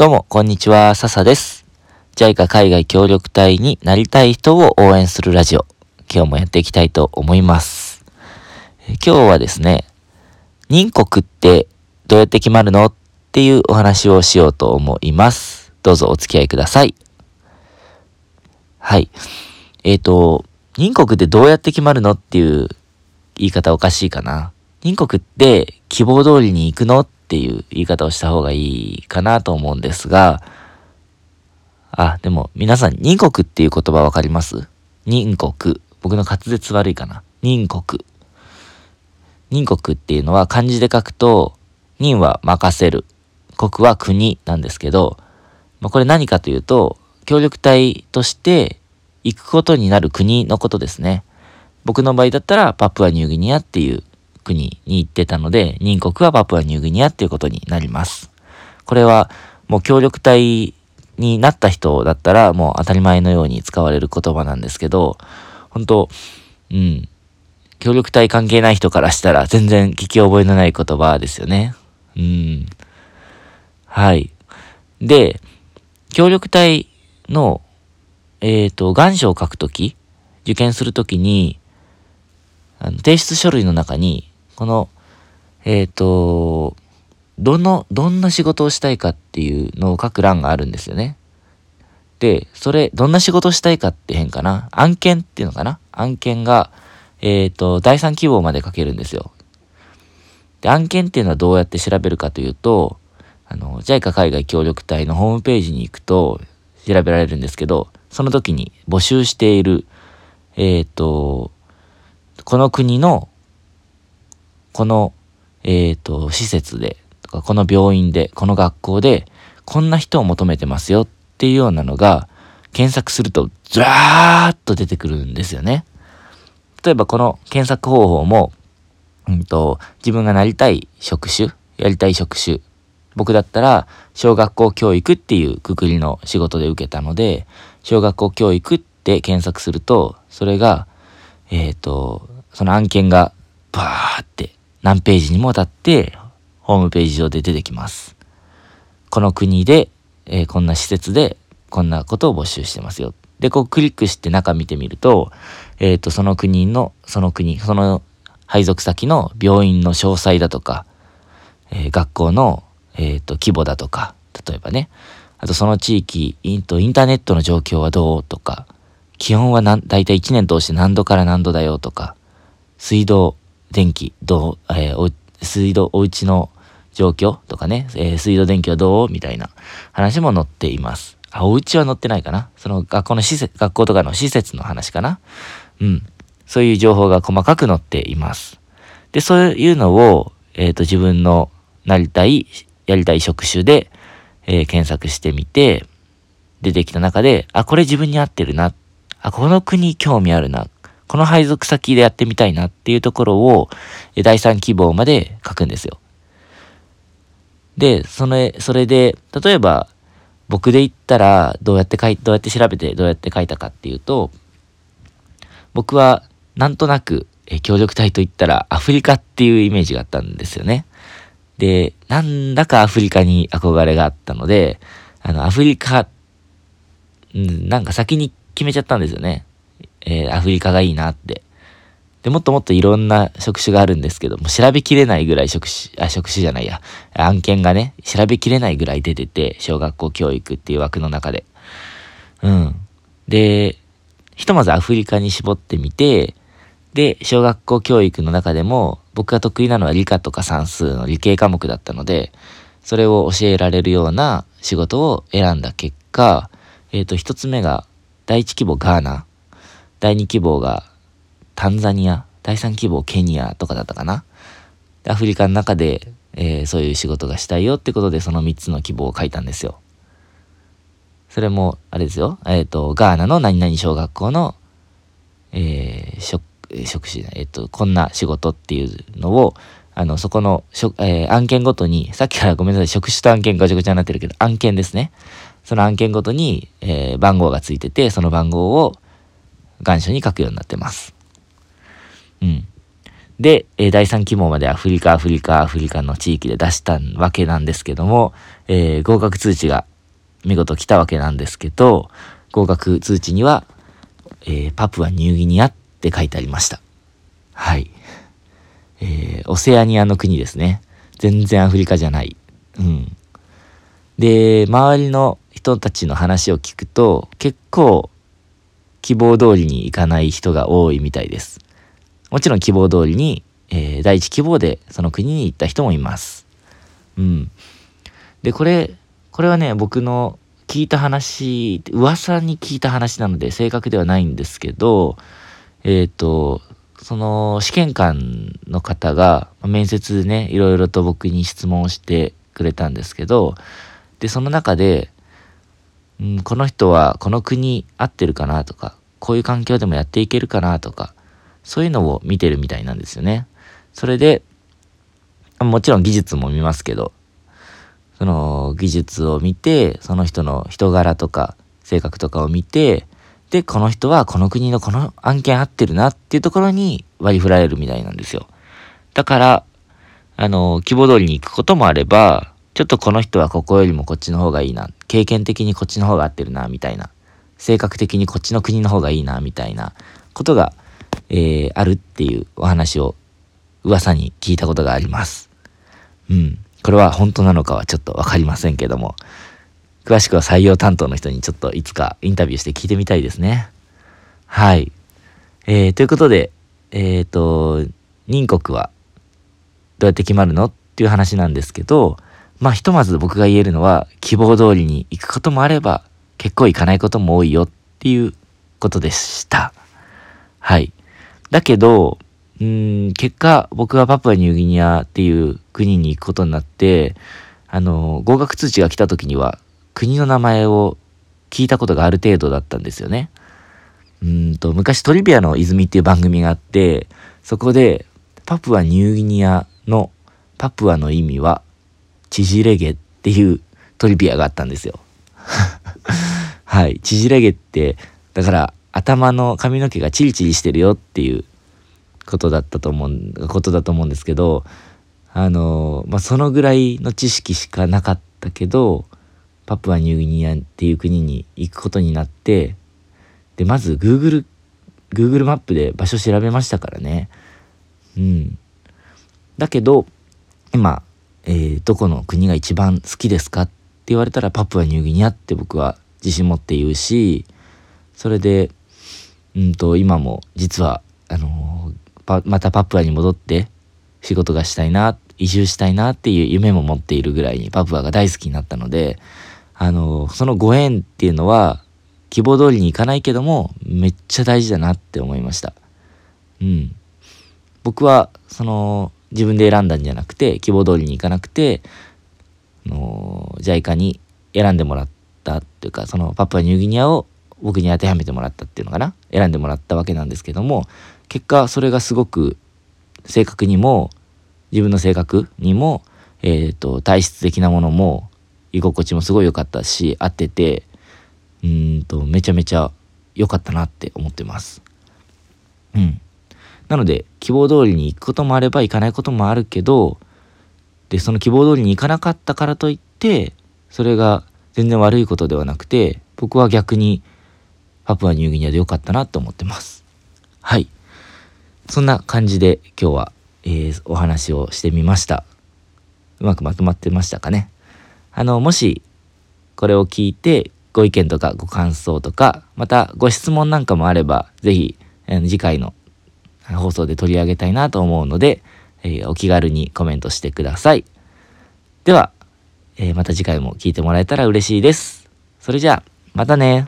どうも、こんにちは、笹です。JICA 海外協力隊になりたい人を応援するラジオ。今日もやっていきたいと思います。今日はですね、任国ってどうやって決まるのっていうお話をしようと思います。どうぞお付き合いください。はい。えっ、ー、と、任国ってどうやって決まるのっていう言い方おかしいかな。任国って希望通りに行くのっていう言い方をした方がいいかなと思うんですが、あ、でも皆さん、任国っていう言葉わかります？任国。僕の滑舌悪いかな？任国。任国っていうのは漢字で書くと、任は任せる。国は国なんですけど、まあ、これ何かというと、協力隊として行くことになる国のことですね。僕の場合だったらパプアニューギニアっていう国に行ってたので、任国はパプアニューギニアっていうことになります。これはもう協力隊になった人だったらもう当たり前のように使われる言葉なんですけど、本当うん。協力隊関係ない人からしたら全然聞き覚えのない言葉ですよね。うん。はい。で、協力隊の、えっ、ー、と、願書を書くとき、受験するときに、あの提出書類の中に、この、えっ、ー、と、どの、どんな仕事をしたいかっていうのを書く欄があるんですよね。で、それ、どんな仕事したいかって変かな案件っていうのかな案件が、えっ、ー、と、第3希望まで書けるんですよ。で、案件っていうのはどうやって調べるかというと、あの、JICA 海外協力隊のホームページに行くと調べられるんですけど、その時に募集している、えっ、ー、と、この国の、この、えっ、ー、と、施設で、とか、この病院で、この学校で、こんな人を求めてますよっていうようなのが、検索すると、ずらーっと出てくるんですよね。例えばこの検索方法も、うんと、自分がなりたい職種、やりたい職種。僕だったら、小学校教育っていうくくりの仕事で受けたので、小学校教育って検索すると、それが、えっ、ー、と、その案件がバーって何ページにもわたってホームページ上で出てきます。この国で、えー、こんな施設でこんなことを募集してますよ。で、こうクリックして中見てみると、えっ、ー、と、その国の、その国、その配属先の病院の詳細だとか、えー、学校の、えっ、と、規模だとか、例えばね、あとその地域インと、インターネットの状況はどうとか、気温はだいたい1年通して何度から何度だよとか、水道、電気、どう、えー、水道、お家の状況とかね、えー、水道電気はどうみたいな話も載っています。あ、お家は載ってないかな？その学校の施設、学校とかの施設の話かな？うん。そういう情報が細かく載っています。で、そういうのを、えっ、ー、と、自分のなりたい、やりたい職種で、えー、検索してみて、出てきた中で、あ、これ自分に合ってるな。あ、この国興味あるな。この配属先でやってみたいなっていうところを、第3希望まで書くんですよ。で、それ、それで、例えば、僕で言ったら、どうやって書い、どうやって調べて、どうやって書いたかっていうと、僕は、なんとなく、え協力隊と言ったら、アフリカっていうイメージがあったんですよね。で、なんだかアフリカに憧れがあったので、あの、アフリカ、なんか先に決めちゃったんですよね。えー、アフリカがいいなって。で、もっともっといろんな職種があるんですけども、調べきれないぐらい職種、あ、職種じゃないや、案件がね、調べきれないぐらい出てて、小学校教育っていう枠の中で。うん。で、ひとまずアフリカに絞ってみて、で、小学校教育の中でも、僕が得意なのは理科とか算数の理系科目だったので、それを教えられるような仕事を選んだ結果、えっ、ー、と、一つ目が、第一規模ガーナ。第2希望がタンザニア、第3希望ケニアとかだったかな。アフリカの中で、えー、そういう仕事がしたいよってことでその3つの希望を書いたんですよ。それも、あれですよ。えっ、ー、と、ガーナの何々小学校の、えー、職、職種、えっ、ー、と、こんな仕事っていうのを、あの、そこの、えー、案件ごとに、さっきから ごめんなさい、職種と案件がちゃごちゃになってるけど、案件ですね。その案件ごとに、えー、番号がついてて、その番号を願書に書くようになってます。うん。で、え第3希望までアフリカ、アフリカ、アフリカの地域で出したわけなんですけども、えー、合格通知が見事来たわけなんですけど、合格通知には、えー、パプアニューギニアって書いてありました。はい。えー、オセアニアの国ですね。全然アフリカじゃない。うん。で、周りの人たちの話を聞くと、結構希望通りにいかない人が多いみたいです。もちろん希望通りに、えー、第一希望でその国に行った人もいます。うん。で、これ、これはね、僕の聞いた話、噂に聞いた話なので正確ではないんですけど、えっ、ー、と、その試験官の方が、面接でね、いろいろと僕に質問してくれたんですけど、で、その中で、うん、この人はこの国合ってるかなとか、こういう環境でもやっていけるかなとか、そういうのを見てるみたいなんですよね。それで、もちろん技術も見ますけど、その技術を見て、その人の人柄とか性格とかを見て、で、この人はこの国のこの案件合ってるなっていうところに割り振られるみたいなんですよ。だから、あの、希望通りに行くこともあれば、ちょっとこの人はここよりもこっちの方がいいな。経験的にこっちの方が合ってるな、みたいな。性格的にこっちの国の方がいいな、みたいなことがえー、あるっていうお話を噂に聞いたことがあります。うん。これは本当なのかはちょっとわかりませんけども、詳しくは採用担当の人にちょっといつかインタビューして聞いてみたいですね。はい。えー、ということで、えっ、ー、と、任国はどうやって決まるの？っていう話なんですけど、まあひとまず僕が言えるのは、希望通りに行くこともあれば、結構行かないことも多いよっていうことでした。はい。だけど、うん、結果、僕がパプアニューギニアっていう国に行くことになって、あの、合格通知が来た時には、国の名前を聞いたことがある程度だったんですよね。うんと、昔トリビアの泉っていう番組があって、そこで、パプアニューギニアのパプアの意味は、縮れ毛っていうトリビアがあったんですよ。はい。縮れ毛って、だから、頭の髪の毛がチリチリしてるよっていうことだったと思うことだと思うんですけどあのまあそのぐらいの知識しかなかったけどパプアニューギニアっていう国に行くことになってでまず Google, Google マップで場所調べましたからねうんだけど今、えー、どこの国が一番好きですかって言われたらパプアニューギニアって僕は自信持って言うしそれでうんと、今も実は、あのー、またパプアに戻って仕事がしたいな、移住したいなっていう夢も持っているぐらいにパプアが大好きになったので、あのー、そのご縁っていうのは希望通りにいかないけども、めっちゃ大事だなって思いました。うん。僕は、その、自分で選んだんじゃなくて、希望通りにいかなくて、あのー、JICA に選んでもらったっていうか、そのパプアニューギニアを僕に当てはめてもらったっていうのかな？選んでもらったわけなんですけども結果それがすごく性格にも自分の性格にも、えっ、ー、と体質的なものも居心地もすごい良かったし合っててうんとめちゃめちゃ良かったなって思ってます。うん。なので希望通りに行くこともあれば行かないこともあるけどでその希望通りに行かなかったからといってそれが全然悪いことではなくて僕は逆にパプアニューギニアでよかったなと思ってます。はい。そんな感じで今日は、えー、お話をしてみました。うまくまとまってましたかね。あの、もしこれを聞いてご意見とかご感想とか、またご質問なんかもあれば、是非、えー、次回の放送で取り上げたいなと思うので、えー、お気軽にコメントしてください。では、えー、また次回も聞いてもらえたら嬉しいです。それじゃあ、またね